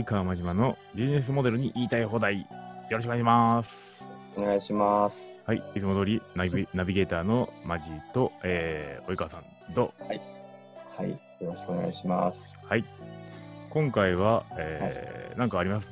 及川真島のビジネスモデルに言いたい放題。よろしくお願いします。お願いします。はい、いつも通りナビナビゲーターのマジと、えー、及川さんと、はい。よろしくお願いします。はい。今回は、えーなんかあります？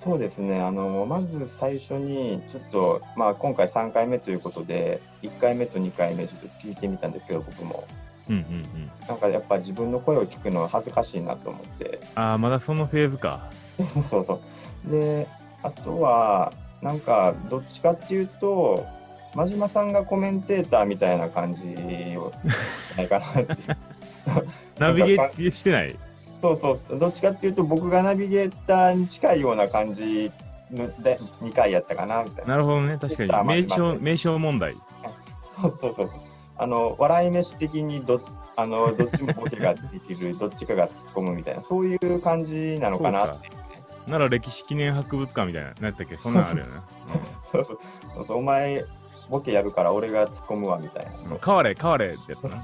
そうですね。あの、まず最初に、ちょっと、まあ、今回3回目ということで、1回目と2回目ちょっと聞いてみたんですけど、僕も。うんうんうん。なんかやっぱ自分の声を聞くのは恥ずかしいなと思って。ああ、まだそのフェーズか。そうそう。で、あとは、なんか、どっちかっていうと、真島さんがコメンテーターみたいな感じを、ないかなって。ナビゲートしてない？そうそう、どっちかっていうと、僕がナビゲーターに近いような感じので2回やったかなみたいな。なるほどね、確かに。名称、名称問題。そうそうそうそう。あの笑い飯的にどあの どっちもボケができる、どっちかが突っ込むみたいな、そういう感じなのかなって。なら歴史記念博物館みたいな、何やったっけ？そんなんあるよね。そうそうそうそうお前、ボケやるから俺が突っ込むわみたいな。変われ、変われってやつそうな。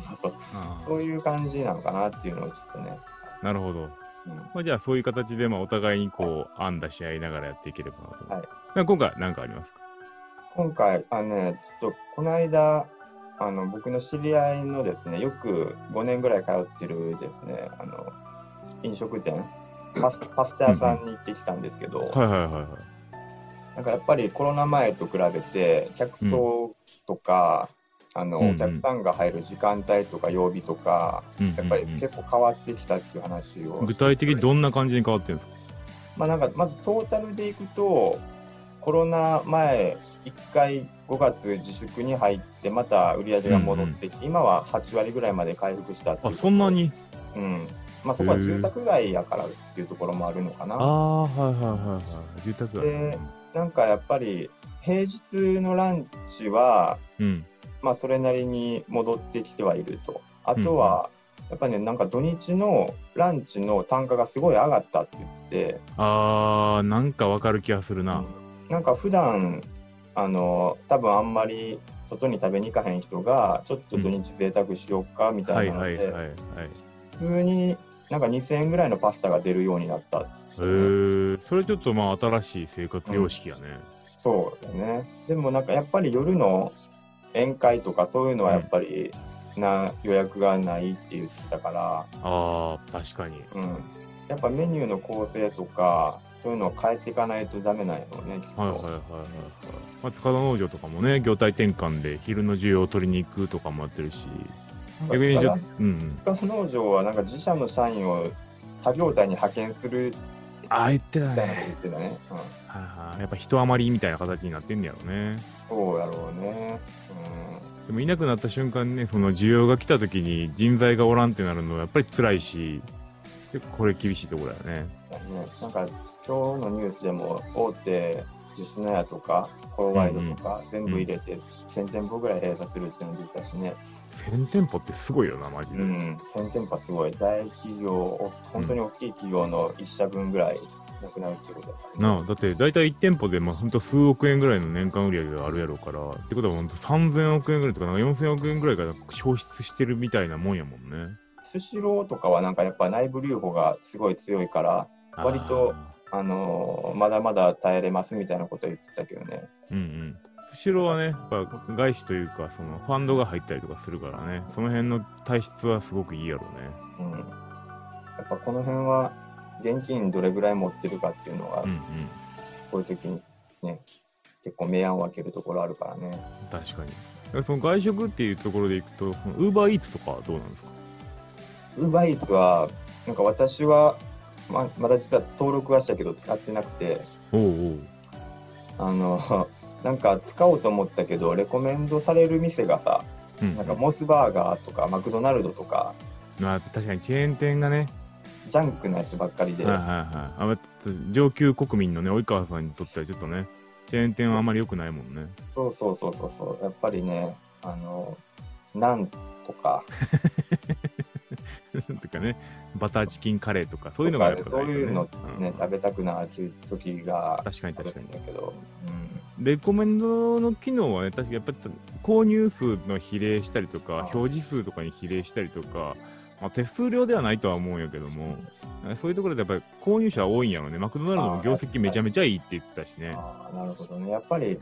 そういう感じなのかなっていうのをちょっとね。ーなるほど。うんまあ、じゃあそういう形でまあお互いにこう案出し合いながらやっていければなと思はい今回何かありますか？今回、あのね、ちょっとこの間、あの僕の知り合いのですね、よく5年ぐらい通ってるですね、あの飲食店、パスパスタ屋さんに行ってきたんですけど、はいはいはいはい。なんかやっぱりコロナ前と比べて、客層とか、あのうんうんお客さんが入る時間帯とか曜日とか、うんうんうんやっぱり結構変わってきたっていう話を。具体的にどんな感じに変わってるんですか？まあなんかまずトータルでいくと、コロナ前、1回5月自粛に入って、また売り上げが戻ってきて、今は8割ぐらいまで回復したっていあう。そんなに？うん。まあそこは住宅街やからっていうところもあるのかな。ああはいはいはいはい。住宅街。でなんかやっぱり平日のランチは、うん。まあそれなりに戻ってきてはいると。あとは、やっぱね、なんか土日のランチの単価がすごい上がったって言ってて、あーなんかわかる気がするな、なんか普段あの多分あんまり外に食べに行かへん人がちょっと土日贅沢しようかみたはいいなので、普通になんか2000円ぐらいのパスタが出るようになった。へえー、それちょっとまあ新しい生活様式やね、そうだね。でもなんかやっぱり夜の宴会とかそういうのはやっぱり、な予約がないって言ってたから、ああ確かに。うん、やっぱメニューの構成とかそういうのを変えていかないとダメなんやろうねきっと。はいはいはいはい。はいまあ塚田農場とかもね業態転換で昼の需要を取りに行くとかもやってるし。逆にちょっとうんうん。深田農場はなんか自社の社員を他業態に派遣するああ言ってたみたいなこと言ねってたね。うん、はいはい。やっぱ人余りみたいな形になってんねやろね。そうやろうね。でもいなくなった瞬間ね、その需要が来た時に人材がおらんってなるのはやっぱり辛いし、結構これ厳しいところだよね。なんか今日のニュースでも大手吉野家とかコロワイドとか全部入れて1000店舗ぐらい閉鎖するっていうの出たしね。1000店舗ってすごいよな、マジで。うん。1000店舗すごい。大企業、お本当に大きい企業の1社分ぐらいなくなるってことだからねなあ、だって大体1店舗でまあほんと数億円ぐらいの年間売り上げがあるやろうから、ってことはほんと3000億円ぐらいとかなんか4000億円ぐらいが消失してるみたいなもんやもんね。スシローとかはなんかやっぱ内部留保がすごい強いから、割とあのーまだまだ耐えれますみたいなこと言ってたけどね。うんうん。スシローはね、やっぱ外資というか、そのファンドが入ったりとかするからね、その辺の体質はすごくいいやろうね。うん。やっぱこの辺は現金どれぐらい持ってるかっていうのが、うんうん。こういう時にね、結構明暗を分けるところあるからね。確かに。その外食っていうところでいくと、ウーバーイーツとかはどうなんですか？ウーバーイーツは、なんか私は、ままだ実は登録はしたけど使ってなくて、おうおう。あの、なんか使おうと思ったけど、レコメンドされる店がさ、うん、なんかモスバーガーとかマクドナルドとか、まあ、確かにチェーン店がね、ジャンクなやつばっかりで、はいはいはい。あまあ上級国民のね、及川さんにとってはちょっとね、チェーン店はあまり良くないもんね。そうそうそうそうそう、やっぱりね、あの、なんとか、と かね、バターチキンカレーとか、そういうのがやっぱそういうのね、うん食べたくなる時が確かに確かにんだ。けど、レコメンドの機能はね、確かやっぱり購入数の比例したりとか、あ表示数とかに比例したりとか、まあ、手数料ではないとは思うんやけども、そういうところでやっぱり購入者は多いんやろね。マクドナルドも業績めちゃめちゃいいって言ってたしね。ああ、なるほどね。やっぱり、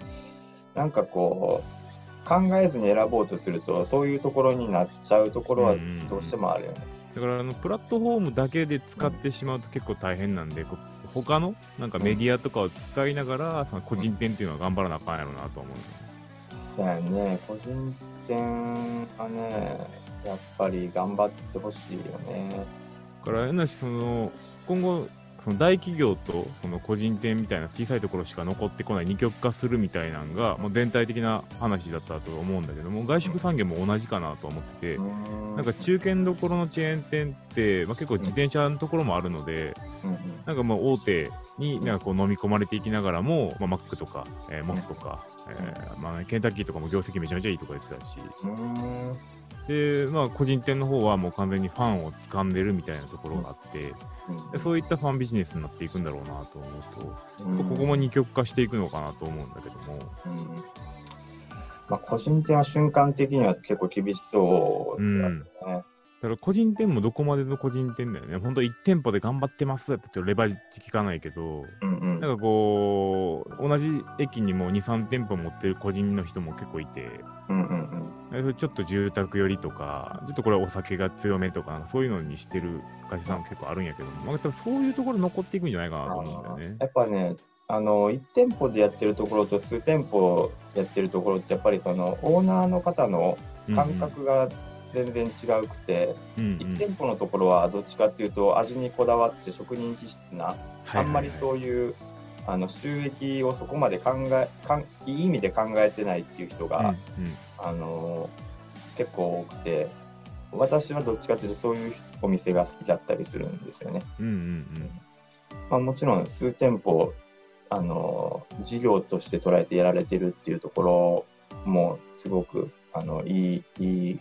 なんかこう、考えずに選ぼうとすると、そういうところになっちゃうところはどうしてもあるよね。だからあのプラットフォームだけで使ってしまうと結構大変なんで、他のなんかメディアとかを使いながら、その個人店っていうのは頑張らなあかんやろうなと思う。そうやね、個人店はね、やっぱり頑張ってほしいよね。だから、変なし、その、今後、その大企業とその個人店みたいな小さいところしか残ってこない二極化するみたいなのがもう全体的な話だったと思うんだけども外食産業も同じかなと思っててなんか中堅どころのチェーン店って、まあ、結構自転車のところもあるのでなんかまあ大手になんかこう飲み込まれていきながらも、まあ、マックとか、えー、モスとか、えーまあ、ケンタッキーとかも業績めちゃめちゃいいとか言ってたし。で、まあ、個人店の方はもう完全にファンを掴んでるみたいなところがあって、でそういったファンビジネスになっていくんだろうなと思うと、ここも二極化していくのかなと思うんだけども。まあ、個人店は瞬間的には結構厳しそうだね。うんだから個人店もどこまでの個人店だよね。本当1店舗で頑張ってますってレバレッジ効かないけど、うんうん、なんかこう、同じ駅にも2、3店舗持ってる個人の人も結構いて、うんうんうん、ちょっと住宅寄りとか、ちょっとこれお酒が強めとか、そういうのにしてる会社さんも結構あるんやけど、まあ、そういうところ残っていくんじゃないかなと思うんだよね。やっぱね、あの1店舗でやってるところと数店舗やってるところってやっぱりそのオーナーの方の感覚が全然違うくて、うんうん、1店舗のところはどっちかっていうと味にこだわって職人気質な、あんまりそういうあの収益をそこまで考えかんいい意味で考えてないっていう人が、うんうん、あの結構多くて私はどっちかっていうとそういうお店が好きだったりするんですよね。うんうんうん。まあ、もちろん数店舗あの事業として捉えてやられてるっていうところもすごくあのいいいい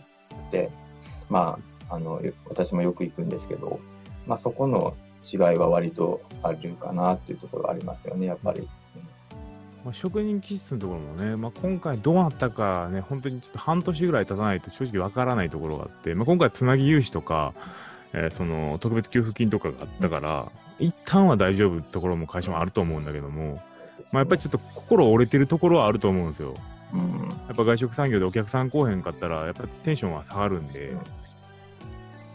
まあ、あの私もよく行くんですけど、まあ、そこの違いは割とあるかなっていうところありますよね、やっぱり。まあ、職人気質のところもね、まあ、今回どうなったかね、本当にちょっと半年ぐらい経たないと正直わからないところがあって、まあ、今回つなぎ融資とか、えー、その特別給付金とかがあったから、うん、一旦は大丈夫ところも会社もあると思うんだけども、まあ、やっぱりちょっと心折れてるところはあると思うんですよ。うん、やっぱ外食産業でお客さん来おへんかったら、やっぱテンションは下がるんで。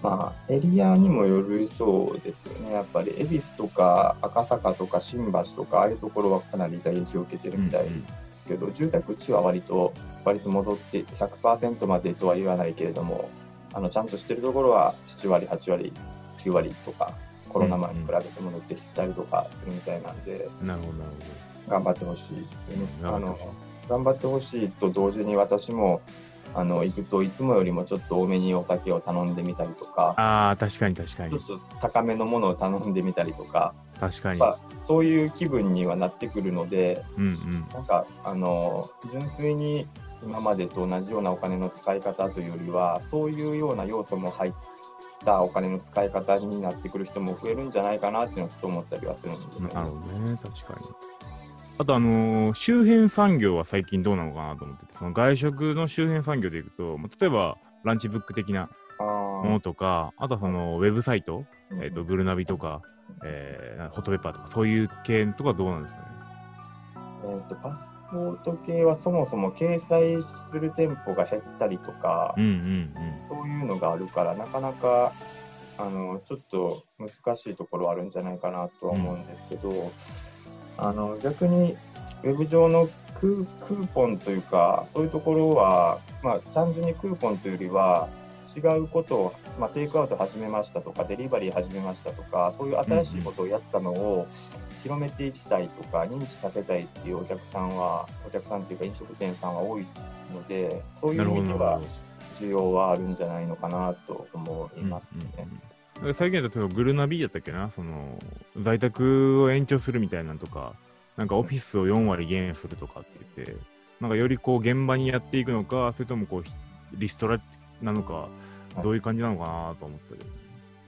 まあ、エリアにもよるそうですよね、やっぱり恵比寿とか赤坂とか新橋とか、ああいうところはかなり打撃を受けてるみたいですけど、うんうん、住宅地は割と割と戻って100%までとは言わないけれども、あのちゃんとしてるところは7割、8割、9割とか、コロナ前に比べて戻ってきたりとかするみたいなんで、うんうん、なるほど頑張ってほしいですよね。あの頑張ってほしいと同時に私もあの行くといつもよりもちょっと多めにお酒を頼んでみたりとかあ確かに確かに。ちょっと高めのものを頼んでみたりとか確かに、まあ、そういう気分にはなってくるので、うんうん、なんかあの純粋に今までと同じようなお金の使い方というよりはそういうような要素も入ったお金の使い方になってくる人も増えるんじゃないかなっていうのはちょっと思ったりはするんですよね。なるほどね確かにあと、あのー、周辺産業は最近どうなのかなと思ってて、その外食の周辺産業でいくと、例えばランチブック的なものとか、あとはそのウェブサイト、えーと、グルナビとか、えー、ホットペッパーとか、そういう系とかどうなんですかね？えーと、パスポート系はそもそも掲載する店舗が減ったりとか、うんうんうん、そういうのがあるから、なかなかあのちょっと難しいところあるんじゃないかなとは思うんですけど、うんあの逆にウェブ上のクーポンというか、そういうところは、まあ、単純にクーポンというよりは、違うことを、まあ、テイクアウト始めましたとか、デリバリー始めましたとか、そういう新しいことをやったのを広めていきたいとか、認知させたいっていうお客さんは、お客さんというか飲食店さんは多いので、そういう意味では需要はあるんじゃないのかなと思いますね。うんうんうん最近だとグルナビやったっけな、その在宅を延長するみたいなとか、なんかオフィスを4割減するとかって言って、なんかよりこう現場にやっていくのか、それともこうリストラなのか、どういう感じなのかなと思ったけど。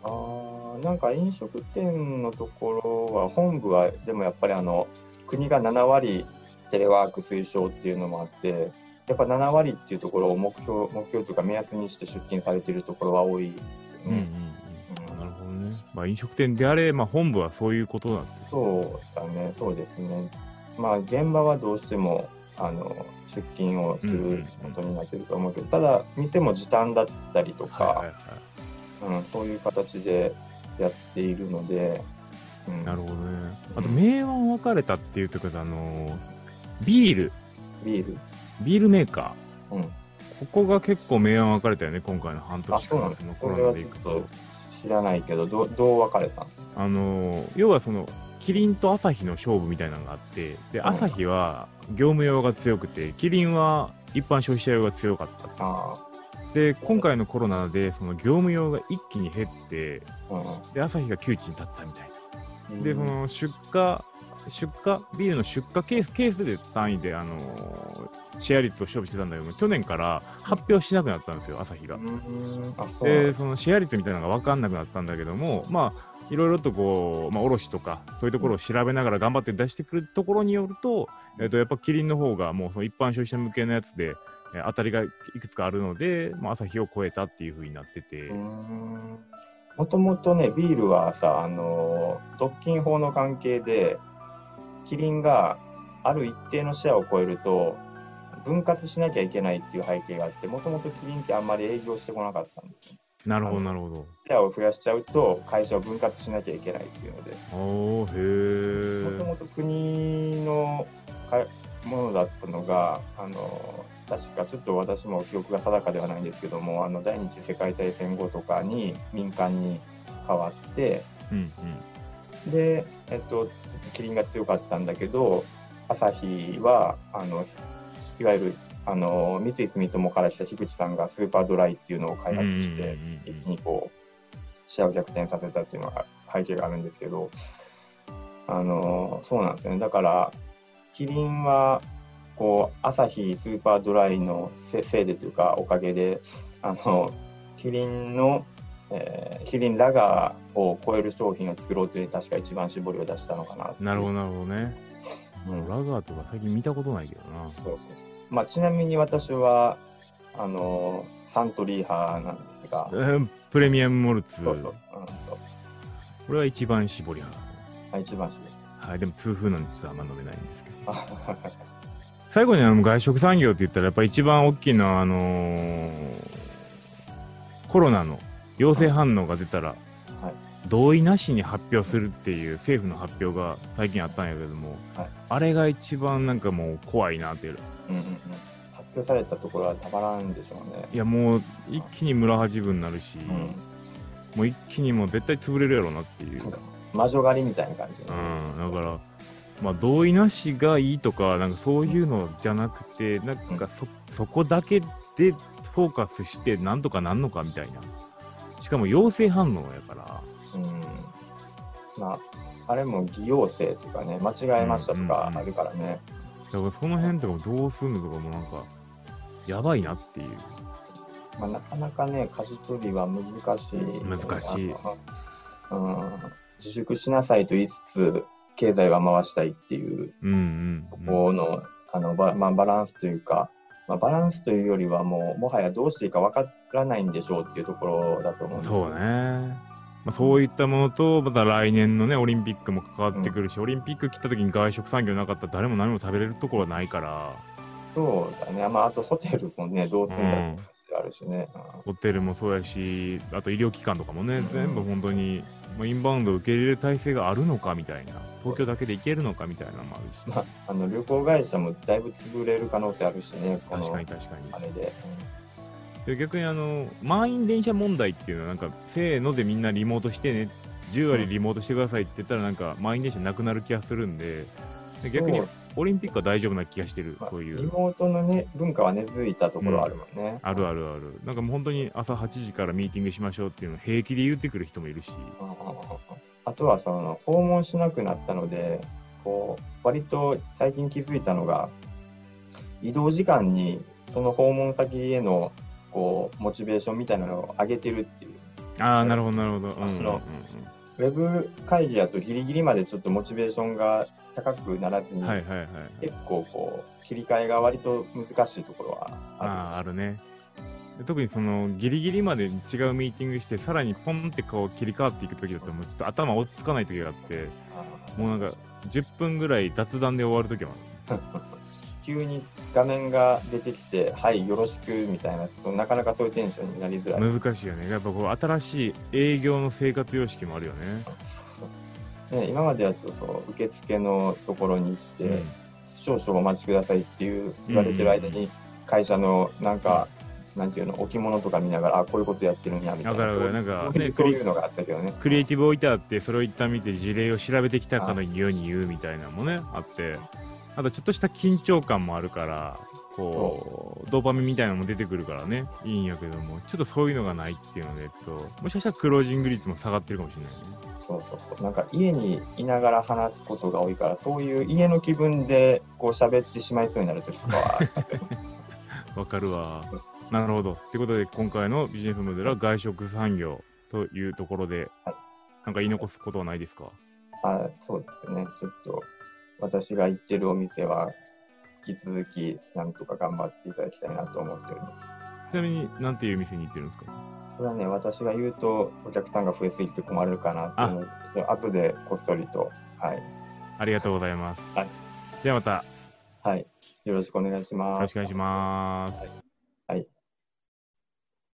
あなんか飲食店のところは、本部はでもやっぱりあの国が7割テレワーク推奨っていうのもあって、やっぱ7割っていうところを目標目標というか目安にして出勤されているところは多いですよね。うんうんまあ、飲食店であれ、まあ、本部はそういうことなんですそうだね、そうですね。まあ、現場はどうしても、あの、出勤をすることになってると思うけど、ただ、店も時短だったりとか、はいはいはいうん、そういう形でやっているので、うん、なるほどね。あと、明暗分かれたっていうところで、あのービール、ビール。ビールメーカー、うん。ここが結構明暗分かれたよね、今回の半あ、年そうなんですね。間のコロナでいくと。知らないけど、どうどう分かれたんですか？あのー要はその、キリンとアサヒの勝負みたいなのがあって、で、うんアサヒは業務用が強くて、キリンは一般消費者用が強かった。あで、今回のコロナで、その業務用が一気に減って、で、アサヒが窮地に立ったみたいな。うん。で、その出荷、出荷、ビールの出荷ケース、ケースで単位で、あのーシェア率を勝負してたんだけども、去年から発表しなくなったんですよ、アサヒがで、そのシェア率みたいなのが分かんなくなったんだけども、まあ、いろいろとこう、まあ、卸とか、そういうところを調べながら頑張って出してくるところによると、えっと、やっぱキリンの方がもうその一般消費者向けのやつで、えー当たりがいくつかあるので、まあ、アサヒを超えたっていう風になってて、もともとね、ビールはさ、あのー独禁法の関係で、キリンがある一定のシェアを超えると、分割しなきゃいけないっていう背景があって、もともとキリンってあんまり営業してこなかったんですよ。なるほど、なるほど。シェアを増やしちゃうと、会社を分割しなきゃいけないっていうので、おー、へー。もともと国のかものだったのが、あの確かちょっと私も記憶が定かではないんですけども、あの第二次世界大戦後とかに民間に変わって、うんうん。で、えっと、キリンが強かったんだけど、アサヒは、あのいわゆるあの三井住友から来た樋口さんがスーパードライっていうのを開発して、一気にこう、シェアを逆転させたっていうのが背景があるんですけど、あのそうなんですよね。だから、キリンは、こう、アサヒスーパードライのせせいでというか、おかげで、あの、キリンの、えーキリンラガーを超える商品を作ろうという、確か一番絞りを出したのかななるほど、なるほどね。うんラガーとか最近見たことないけどな。そうそうまあ、ちなみに私は、あのサントリー派なんですがえ、ープレミアムモルツ。そうそう、うん、そうこれは一番搾り派。あ一番絞り。はい、でも痛風なんでちょっとあんま飲めないんですけど。あ 最後にあの外食産業って言ったら、やっぱ一番大きいのは、あのーコロナの陽性反応が出たら、はい同意なしに発表するっていう政府の発表が最近あったんやけども、はいあれが一番なんかもう怖いなっていう。うんうんうん発表されたところはたまらんでしょうね。いやもう一気に村八分になるし、うん、もう一気にもう絶対潰れるやろうなっていう。魔女狩りみたいな感じで、うん、だから、まあ、同意なしがいいとか、なんかそういうのじゃなくて、なんかそ、そこだけでフォーカスして、なんとかなんのかみたいな。しかも陽性反応やから、うんまあ、あれも偽陽性とかね、間違えましたとかあるからね。だからその辺とかもどうすんのとかもなんか、やばいなっていう。まあ、なかなかね、舵取りは難しい。難しいうん。自粛しなさいと言いつつ、経済は回したいっていう、うんうん、ここの、あのバまあ、バランスというか、まあ、バランスというよりはもう、もはやどうしていいか分からないんでしょうっていうところだと思うんですよ。そうね。まあ、そういったものと、また来年のね、オリンピックも関わってくるし、オリンピック来た時に外食産業なかったら誰も何も食べれるところはないから、そうだね。まあ、あとホテルもね、どうすんだって。話あるしね。ホテルもそうやし、あと医療機関とかもね、うん全部本当に、まあ、インバウンドを受け入れる体制があるのかみたいな、東京だけで行けるのかみたいなのもあるし、まあ、あの旅行会社もだいぶ潰れる可能性あるしね、確かに確かに。あれで。で逆にあの、満員電車問題っていうのは、なんか、せーのでみんなリモートしてね、10割リモートしてくださいって言ったら、なんか、満員電車なくなる気がするんで、で逆にオリンピックは大丈夫な気がしてる、まあそういう。リモートのね、文化は根付いたところあるもんね。あるあるある。なんかもう本当に朝8時からミーティングしましょうっていうのを平気で言ってくる人もいるし。あとはその訪問しなくなったので、こう割と最近気づいたのが、移動時間にその訪問先へのこうモチベーションみたいなのを上げてるっていう。ああ、なるほど、なるほど。うんうんウェブ会議だとギリギリまでちょっとモチベーションが高くならずに、はいはいはい。結構こう切り替えが割と難しいところはあああ、あるね。特にそのギリギリまで違うミーティングしてさらにポンってこう切り替わっていく時だともうちょっと頭追っつかない時があってもうなんか10分ぐらい雑談で終わる時もある急に画面が出てきて、はい、よろしくみたいな、そのなかなかそういうテンションになりづらい。難しいよね。やっぱこう新しい営業の生活様式もあるよね。ね、今までだとそう受付のところに行って、うん。少々お待ちくださいっていう言われてる間に、会社のなんか、なんていうの、置物とか見ながら、あこういうことやってるんやみたいな、なんかねそういうのがあったけどね。クリエイティブ置いてあってそれを一旦見て事例を調べてきたかのように言うみたいなのもねあってあとちょっとした緊張感もあるからこうドーパミンみたいなのも出てくるからね。いいんやけども。ちょっとそういうのがないっていうので、えっと、もしかしたらクロージング率も下がってるかもしれないね。そうそうそう。なんか家にいながら話すことが多いから、そういう家の気分でこう喋ってしまいそうになるときは わかるわ。なるほど。ということで今回のビジネスモデルは外食産業というところで、はい。なんか言い残すことはないですか？あそうですね。ちょっと私が行ってるお店は、引き続きなんとか頑張っていただきたいなと思っております。ちなみに何ていう店に行ってるんですか？それはね、私が言うとお客さんが増えすぎて困るかなと思って、後でこっそりと、はい。ありがとうございます、はいではまたよはい。よろしくお願いします。ろしくお願いしますはい